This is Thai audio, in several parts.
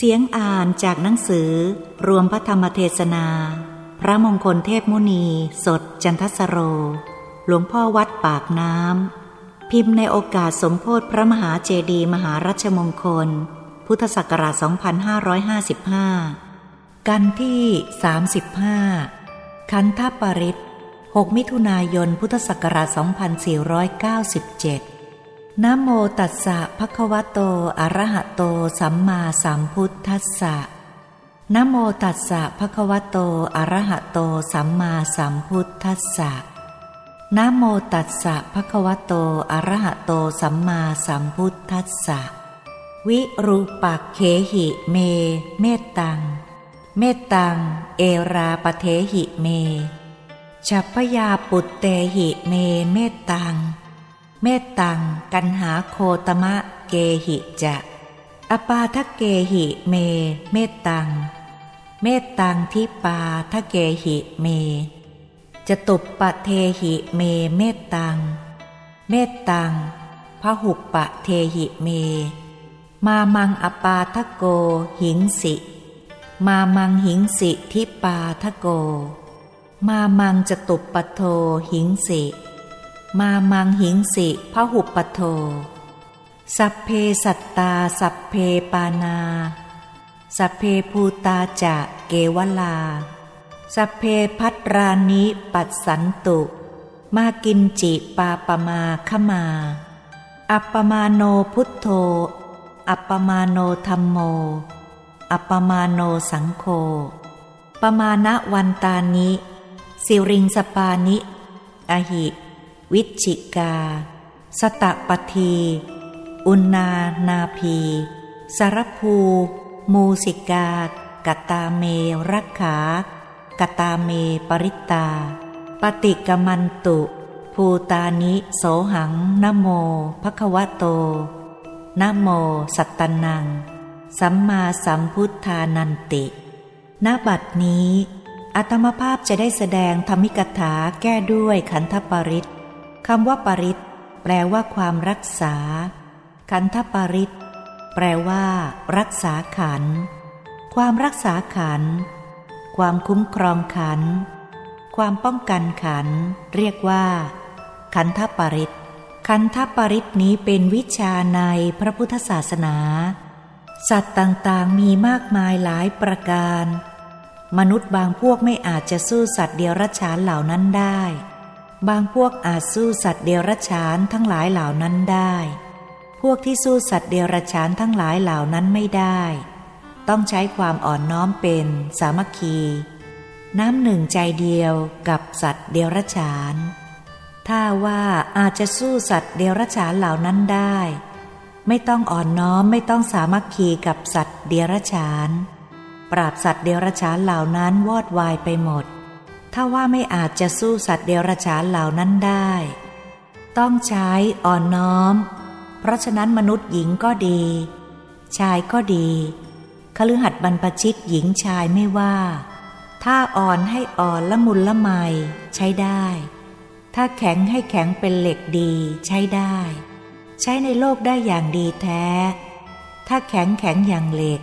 เสียงอ่านจากหนังสือ รวมพระธรรมเทศนา พระมงคลเทพมุนี สดจันทสโร หลวงพ่อวัดปากน้ำ พิมพ์ในโอกาสสมโพธิพระมหาเจดีมหารัชมงคล พุทธศักราช 2555 กันที่ 35 คันธปริศ6มิถุนายนพุทธศักราช 2497 นะโมตัสสะภะคะวะโต อะระหะโต สัมมาสัมพุทธัสสะนะโมตัสสะภะคะวะโต อะระหะโต สัมมาสัมพุทธัสสะนะโมตัสสะภะคะวะโต อะระหะโต สัมมาสัมพุทธัสสะ วิรูปักเขหิเม เมตตัง เมตตัง เอราปเทหิเม ฉัพพยาปุตเตหิเม เมตตัง เมตตัง กันหาโคตมะเกหิจะ อปาทะเกหิเม เมตตัง เมตตังทิปาทะเกหิเม จะตุปปะเทหิเม เมตตัง เมตตังพระหุปปะเทหิเม มามังอปาทะโกหิงสิ มามังหิงสิทิปาทะโก มามังจตุปปโทหิงสิ มามังหิงสิพระหุปปโท สัพเพสัตตา สัพเพปานา สัพเพภูตาจะเกวลา สัพเพพัตรานิปัสสันตุ มากินจิปาปมาขมา อัปปมาโนพุทโธ อัปปมาโนธรรมโม อัปปมาโนสังโฆปมาณวันตานิ สิริงสปานิ อหิ วิชิกา สตะปที อุณนานาพี สารภู มูสิกา กตาเมรักขากตาเมปริตา ปฏิกมันตุ ภูตานิโสหังนโมภควะโตนโมสัตตนัง สัมมาสัมพุทธานันติณบัดนี้อัตมภาพจะได้แสดงธรรมิกถาแก้ด้วยขันธปริศ คำว่าปริศแปลว่าความรักษา ขันธปริศแปลว่า รักษาขัน ความรักษาขัน ความคุ้มครองขัน ความป้องกันขัน เรียกว่า ขันธปริศขันธปริศนี้เป็นวิชาในพระพุทธศาสนา สัตว์ต่างๆมีมากมายหลายประการ มนุษย์บางพวกไม่อาจจะสู้สัตว์เดียรัจฉานเหล่านั้นได้ บางพวกอาจสู้สัตว์เดรัจฉานทั้งหลายเหล่านั้นได้ พวกที่สู้สัตว์เดรัจฉานทั้งหลายเหล่านั้นไม่ได้ ต้องใช้ความอ่อนน้อมเป็นสามัคคี น้ำหนึ่งใจเดียวกับสัตว์เดรัจฉาน ถ้าว่าอาจจะสู้สัตว์เดรัจฉานเหล่านั้นได้ ไม่ต้องอ่อนน้อมไม่ต้องสามัคคีกับสัตว์เดรัจฉาน ปราบสัตว์เดรัจฉานเหล่านั้นวอดวายไปหมด ถ้าว่าไม่อาจจะสู้สัตว์เดรัจฉานเหล่านั้นได้ ต้องใช้อ่อนน้อม เพราะฉะนั้นมนุษย์หญิงก็ดี ชายก็ดีคฤหัสถ์บรรพชิตหญิงชายไม่ว่า ถ้าอ่อนให้อ่อนละมุนละไมใช้ได้ ถ้าแข็งให้แข็งเป็นเหล็กดีใช้ได้ ใช้ในโลกได้อย่างดีแท้ ถ้าแข็งแข็งอย่างเหล็ก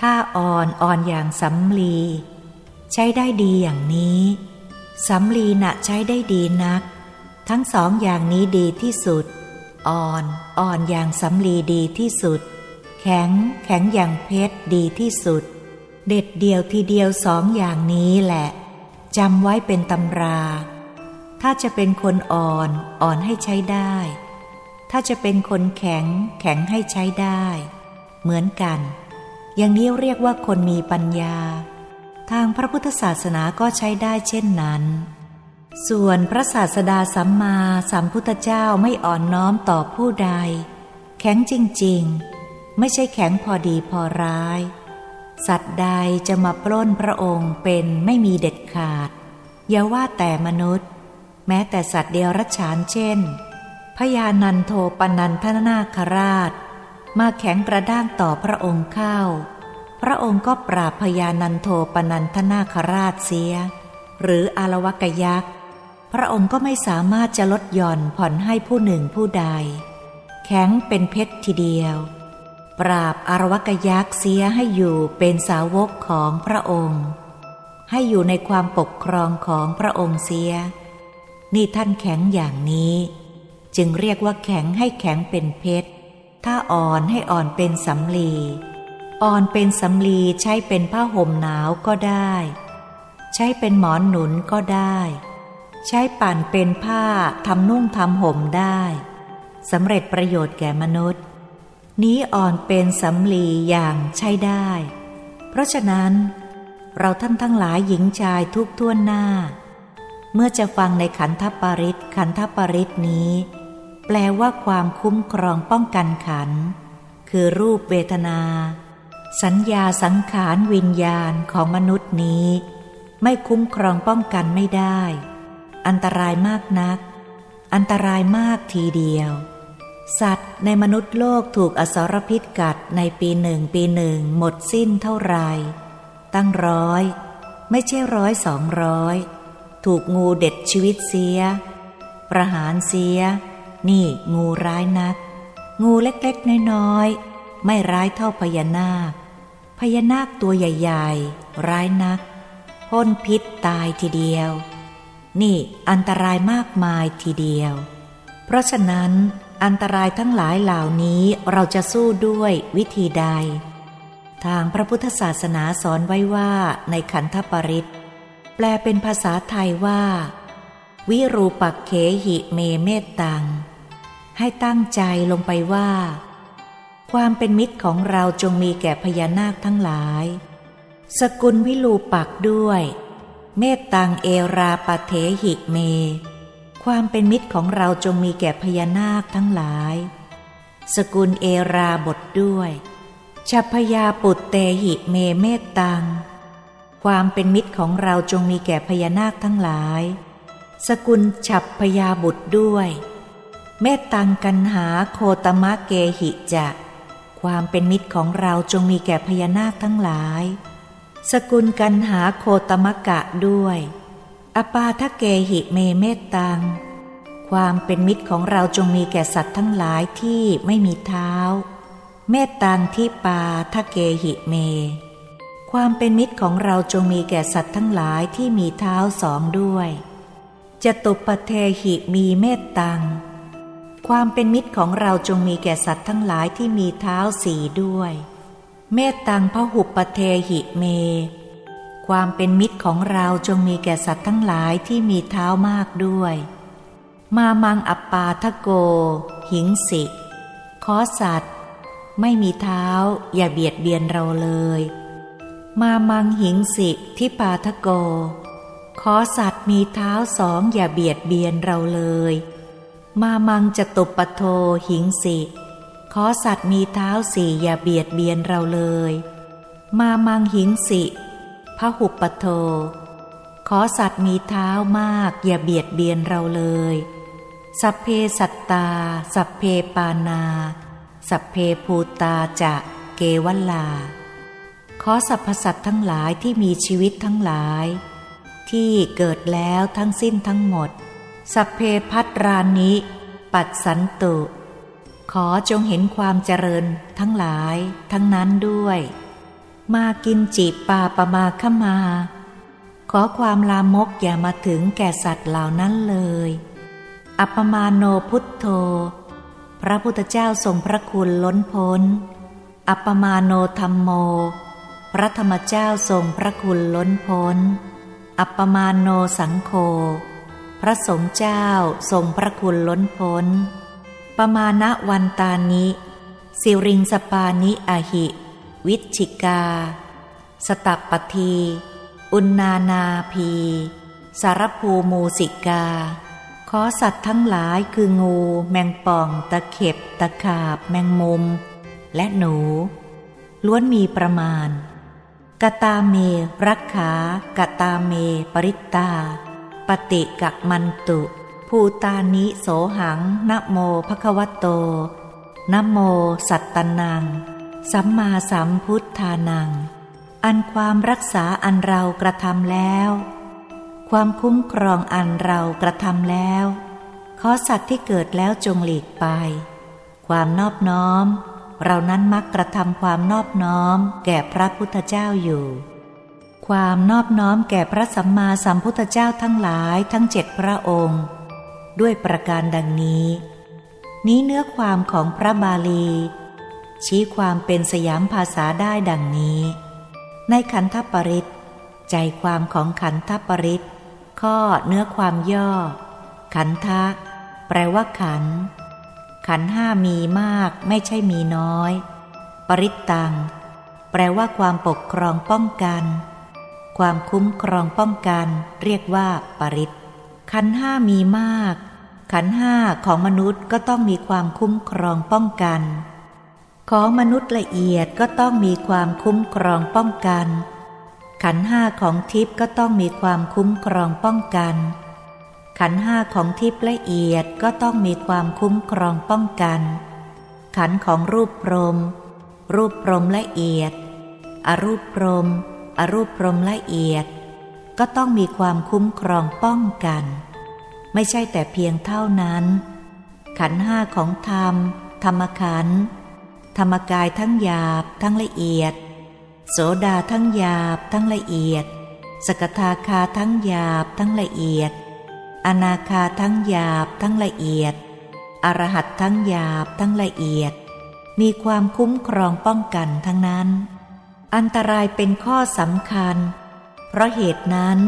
ถ้าอ่อนอ่อนอย่างสำลี ใช้ได้ดีอย่างนี้สำลีนะใช้ได้ดีนัก ทั้งสองอย่างนี้ดีที่สุด อ่อนอ่อนอย่างสำลีดีที่สุด แข็งแข็งอย่างเพชรดีที่สุด เด็ดเดียวทีเดียวสองอย่างนี้แหละจำไว้เป็นตำรา ถ้าจะเป็นคนอ่อนอ่อนให้ใช้ได้ ถ้าจะเป็นคนแข็งแข็งให้ใช้ได้ เหมือนกัน อย่างนี้เรียกว่าคนมีปัญญา ทางพระพุทธศาสนาก็ใช้ได้เช่นนั้น ส่วนพระศาสดาสัมมาสัมพุทธเจ้าไม่อ่อนน้อมต่อผู้ใด แข็งจริงๆ ไม่ใช่แข็งพอดีพอร้าย สัตว์ใดจะมาปล้นพระองค์เป็นไม่มีเด็ดขาด อย่าว่าแต่มนุษย์ แม้แต่สัตว์เดียวรัชานเช่นพญานันโทปนันทนาคราช มาแข็งกระด้างต่อพระองค์เข้า พระองค์ก็ปราบพญานันโทปนันทนาคราชเสีย หรืออารวกยักษ์ พระองค์ก็ไม่สามารถจะลดหย่อนผ่อนให้ผู้หนึ่งผู้ใด แข็งเป็นเพชรทีเดียว ปราบอารวกยักษ์เสียให้อยู่เป็นสาวกของพระองค์ ให้อยู่ในความปกครองของพระองค์เสีย นี่ท่านแข็งอย่างนี้ จึงเรียกว่าแข็งให้แข็งเป็นเพชร ถ้าอ่อนให้อ่อนเป็นสำลี อ่อนเป็นสำลีใช้เป็นผ้าห่มหนาวก็ได้ ใช้เป็นหมอนหนุนก็ได้ ใช้ปั่นเป็นผ้าทำนุ่งทำห่มได้สำเร็จประโยชน์แก่มนุษย์ นี้อ่อนเป็นสำลีอย่างใช้ได้ เพราะฉะนั้น เราท่านทั้งหลายหญิงชายทุกท่วนหน้า เมื่อจะฟังในขันธปริศขันธปริศนี้ แปลว่าความคุ้มครองป้องกันขัน คือรูปเวทนา สัญญาสังขารวิญญาณของมนุษย์นี้ ไม่คุ้มครองป้องกันไม่ได้ อันตรายมากนัก อันตรายมากทีเดียว สัตว์ในมนุษย์โลกถูกอสรพิษกัดในปีหนึ่งปีหนึ่งหมดสิ้นเท่าไร ตั้งร้อย ไม่ใช่ร้อยสองร้อยถูกงูเด็ดชีวิตเสีย ประหารเสีย นี่งูร้ายนัก งูเล็กๆน้อยๆ ไม่ร้ายเท่าพญานาค พญานาคตัวใหญ่ๆ ร้ายนักพ่นพิษตายทีเดียว นี่อันตรายมากมายทีเดียว เพราะฉะนั้นอันตรายทั้งหลายเหล่านี้เราจะสู้ด้วยวิธีใด ทางพระพุทธศาสนาสอนไว้ว่าในขันธปริตแปลเป็นภาษาไทยว่า วิรูปักเขหิเมเมตตัง ให้ตั้งใจลงไปว่า ความเป็นมิตรของเราจงมีแก่พญานาคทั้งหลาย สกุลวิรูปักด้วย เมตตังเอราปะเถหิเม ความเป็นมิตรของเราจงมีแก่พญานาคทั้งหลาย สกุลเอราบทด้วยฉัพยาปุตเตหิเมเมตตัง ความเป็นมิตรของเราจงมีแก่พญานาคทั้งหลาย สกุลฉับพยาบุตรด้วย เมตตังกันหาโคตมะเกหิจะ ความเป็นมิตรของเราจงมีแก่พญานาคทั้งหลาย สกุลกันหาโคตมะกะด้วย อปาทะเกหิเมเมตตัง ความเป็นมิตรของเราจงมีแก่สัตว์ทั้งหลายที่ไม่มีเท้า เมตตังที่ปาทะเกหิเม ความเป็นมิตรของเราจงมีแก่สัตว์ทั้งหลายที่มีเท้าสองด้วย จตุปเทหิมีเมตตัง ความเป็นมิตรของเราจงมีแก่สัตว์ทั้งหลายที่มีเท้าสีด้วย เมตตังพหุปเทหิเม ความเป็นมิตรของเราจงมีแก่สัตว์ทั้งหลายที่มีเท้ามากด้วย มามังอัปปาทโก หิงสิ ขอสัตว์ ไม่มีเท้าอย่าเบียดเบียนเราเลย มามังหิงสิที่ปาทโก ขอสัตว์มีเท้าสองอย่าเบียดเบียนเราเลย มามังจะตุปปโทหิงสิ ขอสัตว์มีเท้าสี่อย่าเบียดเบียนเราเลย มามังหิงสิพระหุปโท ขอสัตว์มีเท้ามากอย่าเบียดเบียนเราเลย สัพเพสัตตา สัพเพปานา สัพเพภูตาจะเกวัลลา ขอสรรพสัตว์ทั้งหลายที่มีชีวิตทั้งหลาย ที่เกิดแล้วทั้งสิ้นทั้งหมด สัพเพพัตรานิปัดสันตุ ขอจงเห็นความเจริญทั้งหลายทั้งนั้นด้วย มากินจีบปาปมาขมา ขอความลามกอย่ามาถึงแก่สัตว์เหล่านั้นเลย อัปมาโนพุทโธ พระพุทธเจ้าทรงพระคุณล้นพ้น อัปมาโนธรรมโม พระธรรมเจ้าทรงพระคุณล้นพ้น อัปมาโนสังโฆ พระสงฆ์เจ้าทรงพระคุณล้นพ้น ประมาณวันตานิ สิริงสปานิอหิ วิชิกา สตัปปที อุณนานาพี สารภูมูสิกา ขอสัตว์ทั้งหลายคืองูแมงป่อง ตะเข็บ ตะขาบ แมงมุม และหนู ล้วนมีประมาณกตาเมรักขากตาเม ปริตตา ปฏิกักมันตุ ภูตานิโสหังนโมภควโตนโมสัตตนัง สัมมาสัมพุทธานัง อันความรักษาอันเรากระทำแล้ว ความคุ้มครองอันเรากระทำแล้ว ขอสัตว์ที่เกิดแล้วจงหลีกไป ความนอบน้อม เรานั้นมักกระทำความนอบน้อมแก่พระพุทธเจ้าอยู่ ความนอบน้อมแก่พระสัมมาสัมพุทธเจ้าทั้งหลายทั้งเจ็ดพระองค์ ด้วยประการดังนี้ นี้เนื้อความของพระบาลี ชี้ความเป็นสยามภาษาได้ดังนี้ ในขันธปริตใจความของขันธปริตข้อเนื้อความย่อ ขันธะ แปลว่าขัน ขันห้ามีมากไม่ใช่มีน้อย ปริตตัง แปลว่าความปกครองป้องกัน ความคุ้มครองป้องกัน เรียกว่าปริตขันห้ามีมาก ขันห้าของมนุษย์ก็ต้องมีความคุ้มครองป้องกัน ของมนุษย์ละเอียดก็ต้องมีความคุ้มครองป้องกัน ขันห้าของทิพย์ก็ต้องมีความคุ้มครองป้องกัน ขันห้าของทิพย์ละเอียดก็ต้องมีความคุ้มครองป้องกัน ขันของรูปพรม รูปพรมละเอียด อรูปพรม อรูปพรมละเอียด ก็ต้องมีความคุ้มครองป้องกัน ไม่ใช่แต่เพียงเท่านั้น ขันห้าของธรรม ธรรมขัน ธรรมกายทั้งหยาบ ทั้งละเอียด โสดาทั้งหยาบ ทั้งละเอียด สกทาคาทั้งหยาบ ทั้งละเอียด อนาคาทั้งหยาบ ทั้งละเอียด อรหัตทั้งหยาบ ทั้งละเอียด มีความคุ้มครองป้องกันทั้งนั้น อันตรายเป็นข้อสำคัญ เพราะเหตุนั้น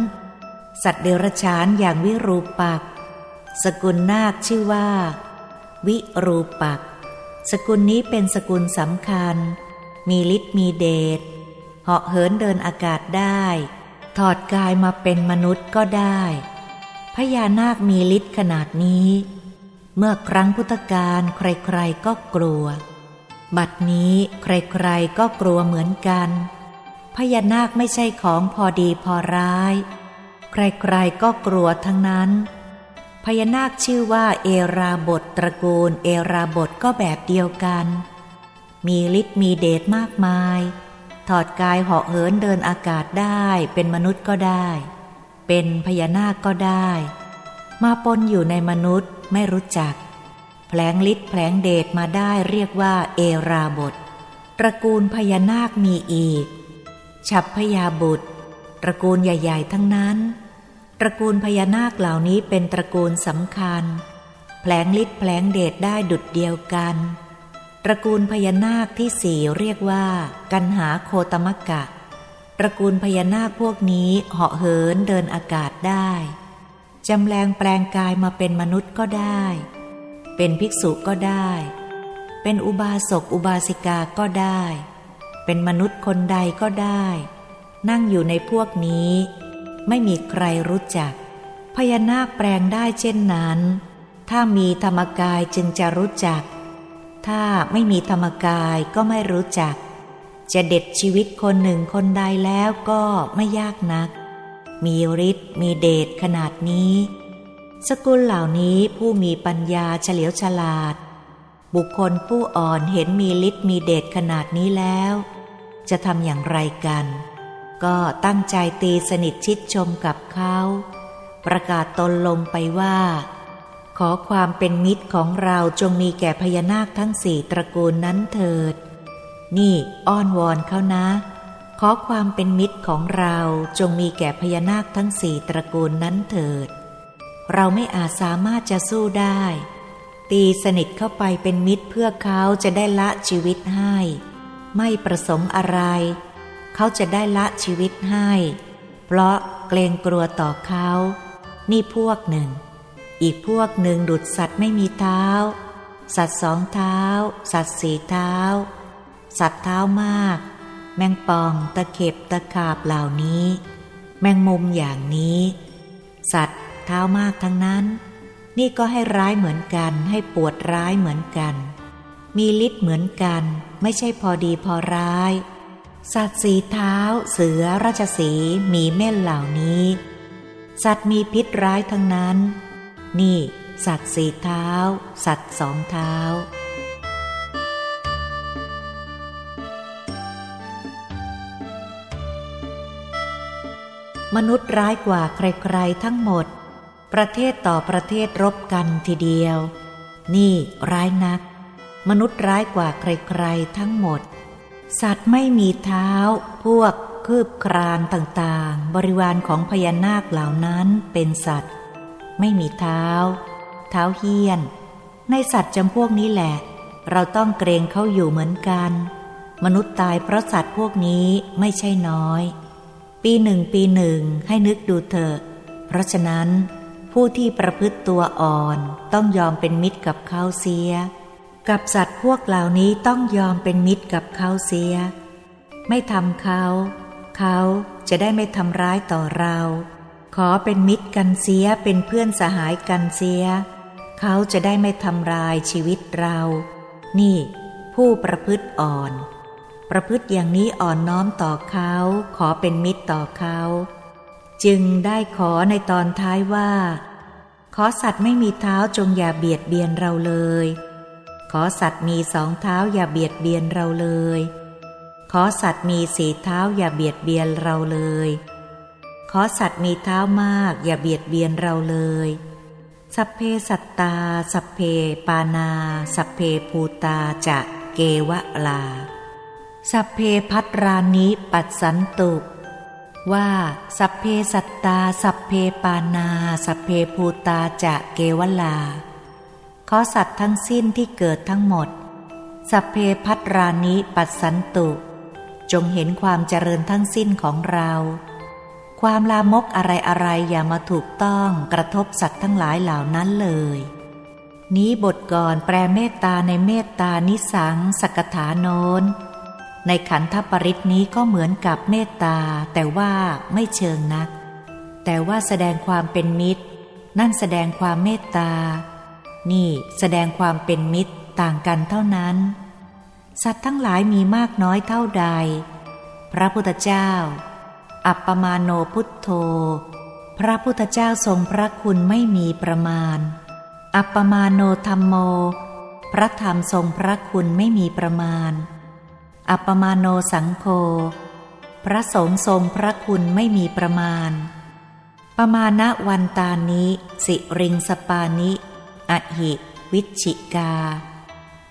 สัตว์เดรัจฉานอย่างวิรูปัก สกุลนาคชื่อว่า วิรูปัก สกุลนี้เป็นสกุลสำคัญ มีฤทธิ์มีเดชเหาะเหินเดินอากาศได้ ถอดกายมาเป็นมนุษย์ก็ได้ พญานาคมีฤทธิ์ขนาดนี้ เมื่อครั้งพุทธกาลใครๆก็กลัว บัดนี้ใครๆก็กลัวเหมือนกัน พญานาคไม่ใช่ของพอดีพอร้าย ใครๆก็กลัวทั้งนั้น พญานาคชื่อว่าเอราบทตระกูลเอราบทก็แบบเดียวกัน มีฤทธิ์มีเดชมากมาย ถอดกายเหาะเหินเดินอากาศได้ เป็นมนุษย์ก็ได้ เป็นพญานาคก็ได้ มาปนอยู่ในมนุษย์ไม่รู้จัก แผลงฤทธิ์แผลงเดชมาได้เรียกว่าเอราบทตระกูลพญานาคมีอีก ฉับพญาบุตร ตระกูลใหญ่ ๆ ทั้งนั้น ตระกูลพญานาคเหล่านี้เป็นตระกูลสำคัญ แผลงฤทธิ์แผลงเดชได้ดุดเดียวกัน ตระกูลพญานาคที่สี่เรียกว่า กันหาโคตมกะ ตระกูลพญานาคพวกนี้เหาะเหินเดินอากาศได้จำแรงแปลงกายมาเป็นมนุษย์ก็ได้ เป็นภิกษุก็ได้ เป็นอุบาสกอุบาสิกาก็ได้ เป็นมนุษย์คนใดก็ได้ นั่งอยู่ในพวกนี้ ไม่มีใครรู้จัก พญานาคแปลงได้เช่นนั้น ถ้ามีธรรมกายจึงจะรู้จัก ถ้าไม่มีธรรมกายก็ไม่รู้จัก จะเด็ดชีวิตคนหนึ่งคนใดแล้วก็ไม่ยากนัก มีฤทธิ์มีเดชขนาดนี้ สกุลเหล่านี้ผู้มีปัญญาเฉลียวฉลาด บุคคลผู้อ่อนเห็นมีฤทธิ์มีเดชขนาดนี้แล้ว จะทำอย่างไรกัน ก็ตั้งใจตีสนิทชิดชมกับเขา ประกาศตนลงไปว่า ขอความเป็นมิตรของเราจงมีแก่พญานาคทั้งสี่ตระกูลนั้นเถิด นี่อ้อนวอนเขานะ ขอความเป็นมิตรของเราจงมีแก่พญานาคทั้งสี่ตระกูลนั้นเถิด เราไม่อาจสามารถจะสู้ได้ ตีสนิทเข้าไปเป็นมิตรเพื่อเขาจะได้ละชีวิตให้ ไม่ประสงค์อะไร เขาจะได้ละชีวิตให้ เพราะเกรงกลัวต่อเขา นี่พวกหนึ่ง อีกพวกหนึ่งดุดสัตว์ไม่มีเท้า สัตว์สองเท้า สัตว์สี่เท้า สัตว์เท้ามาก แมงปองตะเข็บตะขาบเหล่านี้ แมงมุมอย่างนี้ สัตว์ เท้ามากทั้งนั้น นี่ก็ให้ร้ายเหมือนกัน ให้ปวดร้ายเหมือนกัน มีฤทธิ์เหมือนกัน ไม่ใช่พอดีพอร้าย สัตว์สีเท้า เสือราชสีมีเม่นเหล่านี้ สัตว์มีพิษร้ายทั้งนั้น นี่ สัตว์สี่เท้า สัตว์สองเท้ามนุษย์ร้ายกว่าใครๆทั้งหมด ประเทศต่อประเทศรบกันทีเดียว นี่ร้ายนัก มนุษย์ร้ายกว่าใครๆทั้งหมด สัตว์ไม่มีเท้า พวกคืบครานต่างๆ บริวารของพญานาคเหล่านั้นเป็นสัตว์ ไม่มีเท้า เท้าเฮียน ในสัตว์จำพวกนี้แหละ เราต้องเกรงเขาอยู่เหมือนกัน มนุษย์ตายเพราะสัตว์พวกนี้ไม่ใช่น้อย ปีหนึ่งปีหนึ่งให้นึกดูเถอะ เพราะฉะนั้น ผู้ที่ประพฤติตัวอ่อนต้องยอมเป็นมิตรกับเขาเสีย กับสัตว์พวกเหล่านี้ต้องยอมเป็นมิตรกับเขาเสีย ไม่ทำเขา เขาจะได้ไม่ทำร้ายต่อเรา ขอเป็นมิตรกันเสียเป็นเพื่อนสหายกันเสีย เขาจะได้ไม่ทำลายชีวิตเรา นี่ ผู้ประพฤติอ่อน ประพฤติอย่างนี้อ่อนน้อมต่อเขา ขอเป็นมิตรต่อเขา จึงได้ขอในตอนท้ายว่า ขอสัตว์ไม่มีเท้าจงอย่าเบียดเบียนเราเลย ขอสัตว์มีสองเท้าอย่าเบียดเบียนเราเลย ขอสัตว์มีสี่เท้าอย่าเบียดเบียนเราเลย ขอสัตว์มีเท้ามากอย่าเบียดเบียนเราเลย สัพเพสัตตา สัพเพปานา สัพเพภูตาจะเกวะลา สัพเพพัตรานิปัสสันตุ ว่า สัพเพสัตตา สัพเพปานา สัพเพภูตาจะเกวลา ขอสัตว์ทั้งสิ้นที่เกิดทั้งหมด สัพเพพัตรานิปัสสันตุ จงเห็นความเจริญทั้งสิ้นของเรา ความลามกอะไรอะไรอย่ามาถูกต้องกระทบสัตว์ทั้งหลายเหล่านั้นเลย นี้บทก่อนแปลเมตตาในเมตตานิสังสกถาโนน ในขันธปริตนี้ก็เหมือนกับเมตตา แต่ว่าไม่เชิงนัก แต่ว่าแสดงความเป็นมิตร นั่นแสดงความเมตตา นี่แสดงความเป็นมิตรต่างกันเท่านั้น สัตว์ทั้งหลายมีมากน้อยเท่าใด พระพุทธเจ้า อัปปมาโนพุทโธ พระพุทธเจ้าทรงพระคุณไม่มีประมาณ อัปปมาโนธรรมโม พระธรรมทรงพระคุณไม่มีประมาณ อัปมาโนสังโฆพระสงฆ์ทรงพระคุณไม่มีประมาณ ประมาณวันตานิสิริงสปานิ อหิ วิชิกา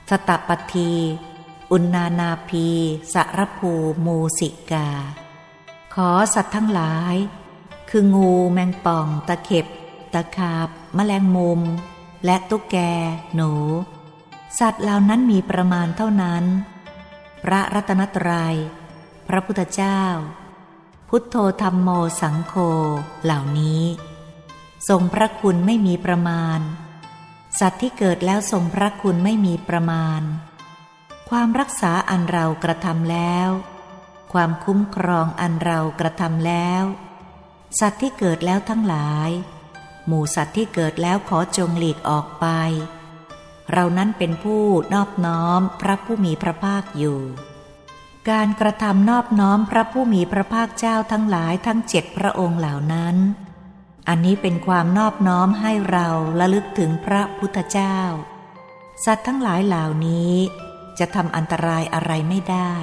สตปที อุณนานาพีสารภูมูสิกา ขอสัตว์ทั้งหลาย คืองูแมงป่อง ตะเข็บ ตะขาบ แมลงมุม และตุ๊กแก หนู สัตว์เหล่านั้นมีประมาณเท่านั้น พระรัตนตรยัย พระพุทธเจ้า พุทโธธรรมโมสังโฆเหล่านี้ ทรงพระคุณไม่มีประมาณ สัตว์ที่เกิดแล้วทรงพระคุณไม่มีประมาณ ความรักษาอันเรากระทำแล้ว ความคุ้มครองอันเรากระทำแล้ว สัตว์ที่เกิดแล้วทั้งหลาย หมู่สัตว์ที่เกิดแล้วขอจงหลีกออกไป เรานั้นเป็นผู้นอบน้อมพระผู้มีพระภาคอยู่ การกระทำนอบน้อมพระผู้มีพระภาคเจ้าทั้งหลายทั้งเจ็ดพระองค์เหล่านั้น อันนี้เป็นความนอบน้อมให้เราระลึกถึงพระพุทธเจ้า สัตว์ทั้งหลายเหล่านี้จะทำอันตรายอะไรไม่ได้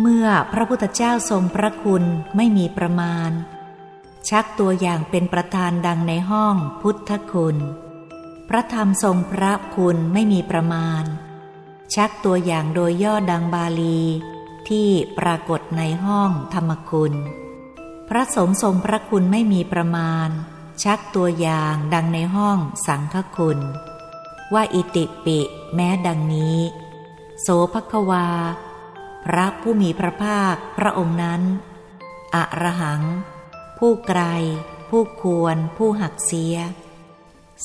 เมื่อพระพุทธเจ้าทรงพระคุณไม่มีประมาณ ชักตัวอย่างเป็นประธานดังในห้องพุทธคุณ ระธรรมทรงพระคุณไม่มีประมาณ ชักตัวอย่างโดยย่อดังบาลี ที่ปรากฏในห้องธรรมคุณ พระสงฆ์ทรงพระคุณไม่มีประมาณ ชักตัวอย่างดังในห้องสังฆคุณ ว่าอิติปิแม้ดังนี้ โสภควา พระผู้มีพระภาคพระองค์นั้นอะระหัง ผู้ไกล ผู้ควร ผู้หักเสีย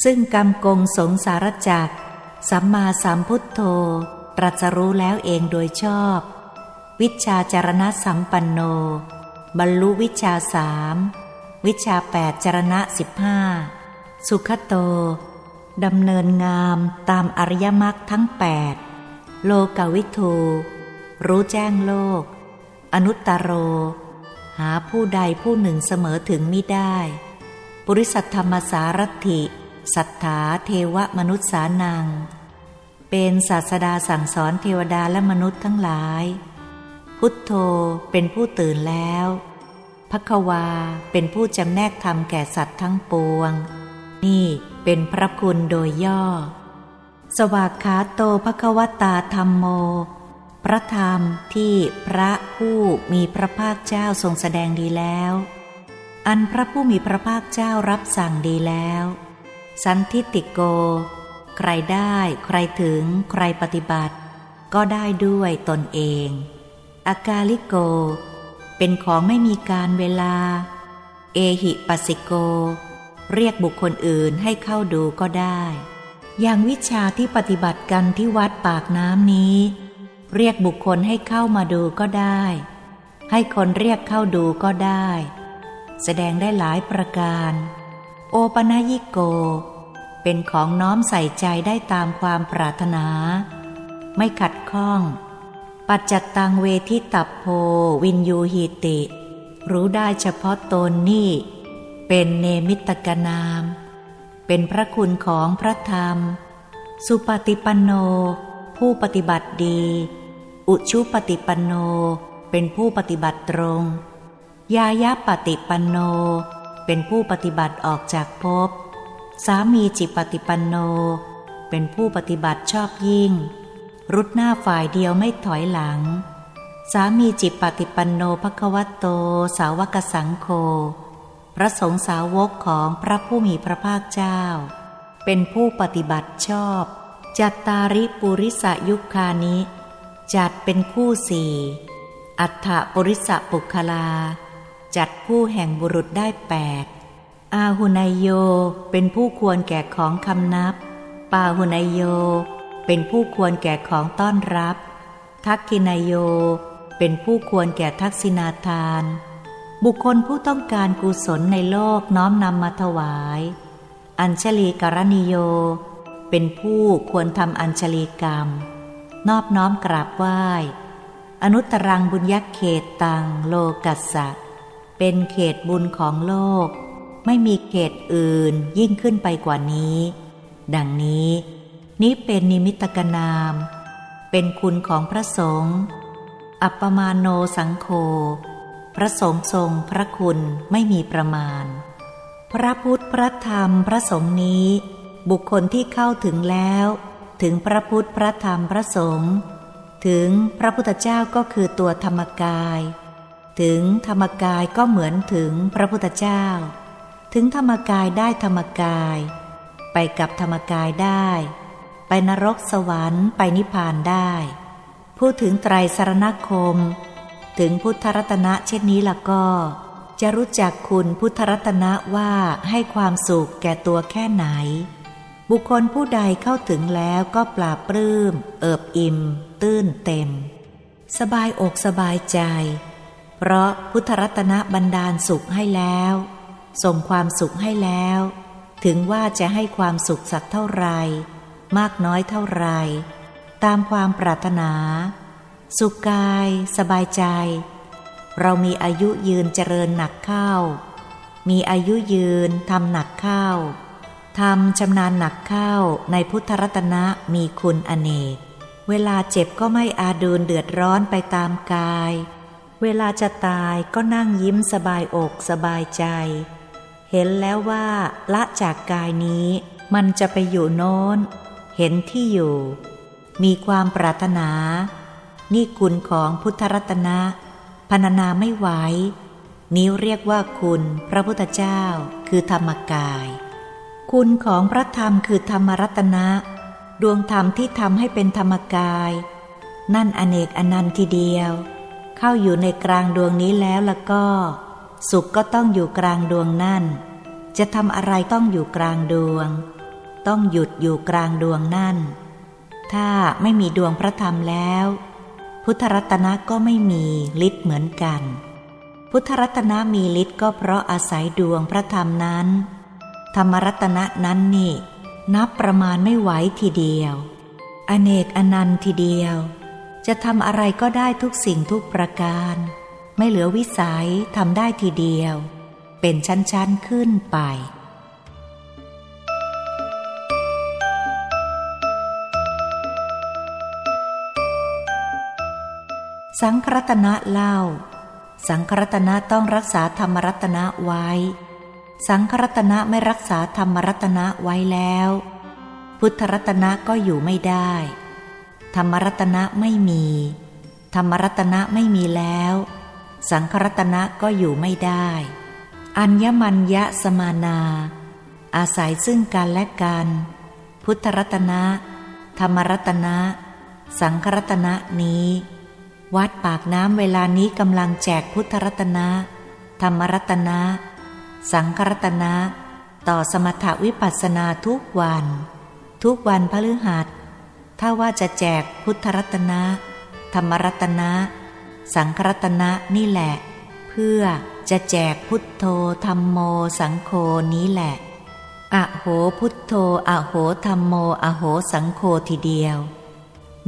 ซึ่งกรรมกงสงสารจักสัมมาสัมพุทโธ ตรัสรู้แล้วเองโดยชอบ วิชาจารณะสัมปันโน บรรลุวิชาสามวิชาแปดจารณะสิบห้าสุขโต ดำเนินงามตามอริยมรรคทั้งแปดโลกวิทูรู้แจ้งโลก อนุตตโร หาผู้ใดผู้หนึ่งเสมอถึงมิได้ ปุริสัทธรรมสารถิ สัทธาเทวมนุษย์สานัง เป็นศาสดาสั่งสอนเทวดาและมนุษย์ทั้งหลาย พุทโธเป็นผู้ตื่นแล้วพักวาเป็นผู้จำแนกธรรมแก่สัตว์ทั้งปวง นี่เป็นพระคุณโดยย่อ สวากขาโตภควตาธรรมโม พระธรรมที่พระผู้มีพระภาคเจ้าทรงแสดงดีแล้ว อันพระผู้มีพระภาคเจ้ารับสั่งดีแล้ว สันทิติโก ใครได้ ใครถึง ใครปฏิบัติ ก็ได้ด้วยตนเองอากาลิโก เป็นของไม่มีการเวลา เอหิปัสสิโก เรียกบุคคลอื่นให้เข้าดูก็ได้ อย่างวิชาที่ปฏิบัติกันที่วัดปากน้ำนี้ เรียกบุคคลให้เข้ามาดูก็ได้ ให้คนเรียกเข้าดูก็ได้ แสดงได้หลายประการ โอปนยิโก เป็นของน้อมใส่ใจได้ตามความปรารถนา ไม่ขัดข้อง ปัจจัตตังเวทิตับโพวินยูหิติ รู้ได้เฉพาะตนนี่ เป็นเนมิตกนาม เป็นพระคุณของพระธรรม สุปฏิปันโน ผู้ปฏิบัติดี อุชุปฏิปันโน เป็นผู้ปฏิบัติตรง ยายาปฏิปันโน เป็นผู้ปฏิบัติออกจากภพ สามีจิปฏิปันโน เป็นผู้ปฏิบัติชอบยิ่ง รุดหน้าฝ่ายเดียวไม่ถอยหลัง สามีจิปฏิปันโนภควัตโต สาวกสังโฆพระสงฆ์สาวกของพระผู้มีพระภาคเจ้า เป็นผู้ปฏิบัติชอบ จัตตาริปุริสยุคานิ จัดเป็นคู่สี่ อัฏฐปุริสปุคลา จัดผู้แห่งบุรุษได้แปดอาหุนายโยเป็นผู้ควรแก่ของคำนับ ปาหุนายโย เป็นผู้ควรแก่ของต้อนรับ ทักกินายโย เป็นผู้ควรแก่ทักษินาทาน บุคคลผู้ต้องการกุศลในโลกน้อมนำมาถวาย อัญชลีกรณิโย เป็นผู้ควรทำอัญชลีกรรม นอบน้อมกราบไหว้ อนุตรังบุญยักเขตตังโลกัสสะ เป็นเขตบุญของโลก ไม่มีเขตอื่นยิ่งขึ้นไปกว่านี้ ดังนี้ นี้เป็นนิมิตกนาม เป็นคุณของพระสงฆ์อัปปมาโนสังโฆพระสงฆ์ทรงพระคุณไม่มีประมาณ พระพุทธพระธรรมพระสงฆ์นี้ บุคคลที่เข้าถึงแล้ว ถึงพระพุทธพระธรรมพระสงฆ์ถึงพระพุทธเจ้าก็คือตัวธรรมกาย ถึงธรรมกายก็เหมือนถึงพระพุทธเจ้า ถึงธรรมกายได้ธรรมกาย ไปกับธรรมกายได้ ไปนรกสวรรค์ไปนิพพานได้ พูดถึงไตรสรณคม ถึงพุทธรัตนะเช่นนี้ละก็ จะรู้จักคุณพุทธรัตนะว่าให้ความสุขแก่ตัวแค่ไหน บุคคลผู้ใดเข้าถึงแล้วก็ปราบปลื้ม เอิบอิ่ม ตื้นเต็ม สบายอกสบายใจ เพราะพุทธรัตนบันดาลสุขให้แล้วส่งความสุขให้แล้ว ถึงว่าจะให้ความสุขสักเท่าไร มากน้อยเท่าไร ตามความปรารถนา สุขกาย สบายใจ เรามีอายุยืนเจริญหนักเข้า มีอายุยืนทำหนักเข้าทำชำนาญหนักเข้าในพุทธรัตนะมีคุณอเนก เวลาเจ็บก็ไม่อาดูนเดือดร้อนไปตามกาย เวลาจะตายก็นั่งยิ้มสบายอกสบายใจ เห็นแล้วว่าละจากกายนี้มันจะไปอยู่โน้น เห็นที่อยู่ มีความปรารถนา นี่คุณของพุทธรัตนะพรรณนาไม่ไหวนี้เรียกว่าคุณพระพุทธเจ้าคือธรรมกาย คุณของพระธรรมคือธรรมรัตนะ ดวงธรรมที่ทำให้เป็นธรรมกาย นั่นอเนกอนันต์ทีเดียว เข้าอยู่ในกลางดวงนี้แล้วแล้วก็ สุขก็ต้องอยู่กลางดวงนั่น จะทำอะไรต้องอยู่กลางดวง ต้องหยุดอยู่กลางดวงนั่น ถ้าไม่มีดวงพระธรรมแล้ว พุทธรัตนะก็ไม่มีฤทธิ์เหมือนกัน พุทธรัตนะมีฤทธิ์ก็เพราะอาศัยดวงพระธรรมนั้น ธรรมรัตนะนั้นนี่ นับประมาณไม่ไหวทีเดียว อเนกอนันต์ทีเดียว จะทำอะไรก็ได้ทุกสิ่งทุกประการ ไม่เหลือวิสัยทำได้ทีเดียว เป็นชั้น ๆ ขึ้นไป สังครัตนะเล่า สังครัตนะต้องรักษาธรรมรัตนะไว้ สังครัตนะไม่รักษาธรรมรัตนะไว้แล้ว พุทธรัตนะก็อยู่ไม่ได้ ธรรมรัตนะไม่มี ธรรมรัตนะไม่มีแล้ว สังครัตนะก็อยู่ไม่ได้ อัญญมัญญะสมานา อาศัยซึ่งกันและกัน พุทธรัตนะ ธรรมรัตนะ สังครัตนะนี้ วัดปากน้ำเวลานี้กำลังแจกพุทธรัตนะ ธรรมรัตนะ สังครัตนะ ต่อสมถวิปัสสนาทุกวัน ทุกวันพฤหัส ถ้าว่าจะแจกพุทธรัตนะ ธรรมรัตนะ สังครัตนะนี่แหละ เพื่อจะแจกพุทโธธรรมโมสังโฆนี้แหละอะโหพุทโธอะโหธรรมโมอะโหสังโฆทีเดียว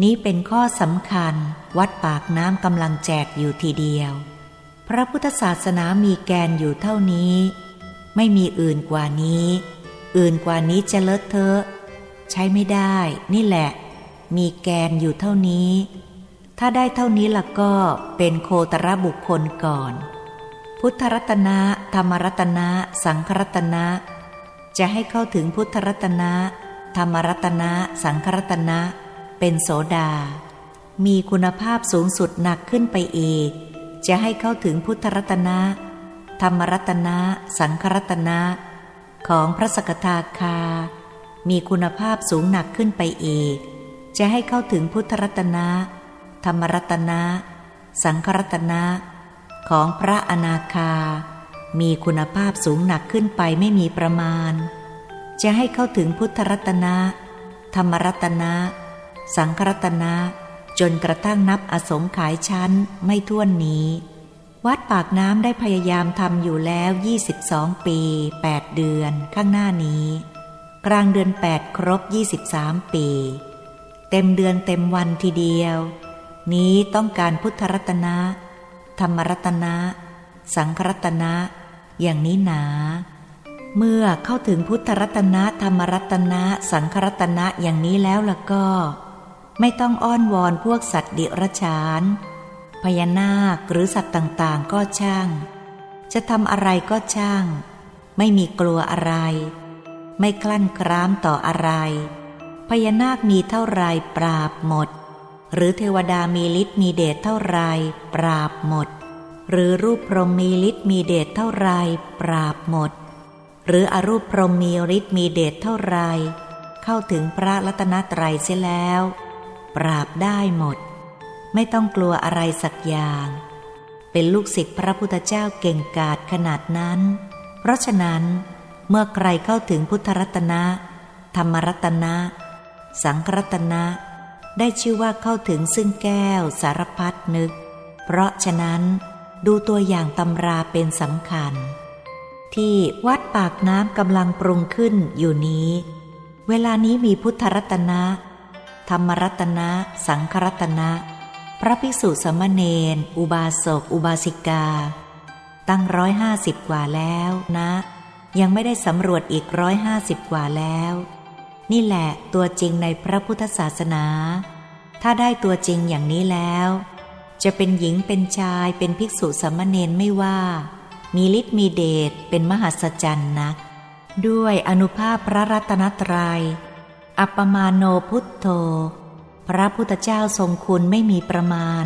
นี้เป็นข้อสำคัญวัดปากน้ำกำลังแจกอยู่ทีเดียว พระพุทธศาสนามีแกนอยู่เท่านี้ ไม่มีอื่นกว่านี้ อื่นกว่านี้จะเลอะเทอะ ใช้ไม่ได้ นี่แหละ มีแกนอยู่เท่านี้ ถ้าได้เท่านี้ล่ะก็เป็นโคตรบุคคลก่อน พุทธรัตนะธรรมรัตนะสังครัตนะ จะให้เข้าถึงพุทธรัตนะธรรมรัตนะสังครัตนะ เป็นโสดา มีคุณภาพสูงสุดหนักขึ้นไปอีก จะให้เข้าถึงพุทธรัตนะธรรมรัตนะสังครัตนะ ของพระสกทาคา มีคุณภาพสูงหนักขึ้นไปอีก จะให้เข้าถึงพุทธรัตนะ ธรรมรัตนะ สังครัตนะ ของพระอนาคา มีคุณภาพสูงหนักขึ้นไปไม่มีประมาณ จะให้เข้าถึงพุทธรัตนะ ธรรมรัตนะ สังครัตนะ จนกระทั่งนับอสงขายชั้นไม่ท้วนนี้ วัดปากน้ำได้พยายามทำอยู่แล้ว 22 ปี 8 เดือนข้างหน้านี้ กลางเดือน 8 ครบ 23 ปี เต็มเดือนเต็มวันทีเดียว นี้ต้องการพุทธรัตนะ ธรรมรัตนะ สังครัตนะ อย่างนี้หนา เมื่อเข้าถึงพุทธรัตนะธรรมรัตนะ สังครัตนะอย่างนี้แล้วล่ะก็ ไม่ต้องอ้อนวอนพวกสัตว์ดิรชานพญานาคหรือสัตว์ต่างๆ ก็ช่าง จะทำอะไรก็ช่าง ไม่มีกลัวอะไร ไม่กลั้นกรามต่ออะไร พญานาคมีเท่าไรปราบหมด หรือเทวดามีฤทธิ์มีเดชเท่าไรปราบหมด หรือรูปพรหมมีฤทธิ์มีเดชเท่าไรปราบหมด หรืออรูปพรหมมีฤทธิ์มีเดชเท่าไร เข้าถึงพระรัตนตรัยเสียแล้ว ปราบได้หมด ไม่ต้องกลัวอะไรสักอย่าง เป็นลูกศิษย์พระพุทธเจ้าเก่งกาจขนาดนั้น เพราะฉะนั้นเมื่อใครเข้าถึงพุทธรัตนะ ธรรมรัตนะ สังครัตนะ ได้ชื่อว่าเข้าถึงซึ่งแก้วสารพัดนึก เพราะฉะนั้นดูตัวอย่างตำราเป็นสำคัญ ที่วัดปากน้ำกำลังปรุงขึ้นอยู่นี้ เวลานี้มีพุทธรัตนะ ธรรมรัตนะ สังครัตนะ พระภิกษุสมณเณรอุบาสก อุบาสิกา ตั้งร้อยห้าสิบกว่าแล้วนะ ยังไม่ได้สำรวจอีกร้อยห้าสิบกว่าแล้ว นี่แหละตัวจริงในพระพุทธศาสนา ถ้าได้ตัวจริงอย่างนี้แล้ว จะเป็นหญิงเป็นชายเป็นภิกษุสมเณรไม่ว่า มีฤทธิ์มีเดชเป็นมหัศจรรย์นัก ด้วยอนุภาพพระรัตนตรยัย อัปมาโนพุทโธ พระพุทธเจ้าทรงคุณไม่มีประมาณ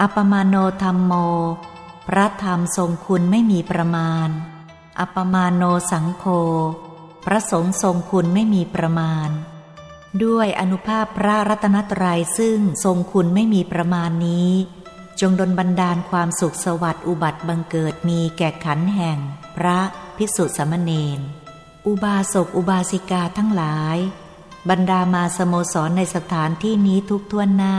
อัปมาโนธรรมโม พระธรรมทรงคุณไม่มีประมาณ อัปมาโนสังโฆ พระสงฆ์ทรงคุณไม่มีประมาณ ด้วยอนุภาพพระรัตนตรัยซึ่งทรงคุณไม่มีประมาณนี้ จงดลบันดาลความสุขสวัสดิ์อุบัติบังเกิดมีแก่ขันแห่ง พระภิกษุสามเณรอุบาสกอุบาสิกาทั้งหลาย บรรดามาสโมสรในสถานที่นี้ทุกท่วนหน้า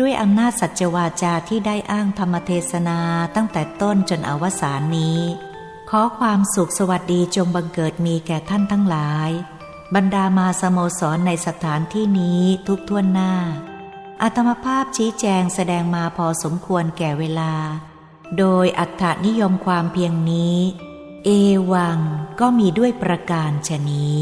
ด้วยอำนาจสัจวาจาที่ได้อ้างธรรมเทศนาตั้งแต่ต้นจนอวสานนี้ อความสุขสวัสดีจงบังเกิดมีแก่ท่านทั้งหลาย บรรดามาสโมสรในสถานที่นี้ทุกท่วนหน้าอัตมภาพชี้แจงแสดงมาพอสมควรแก่เวลา โดยอัตถนิยมความเพียงนี้ เอวังก็มีด้วยประการชนี้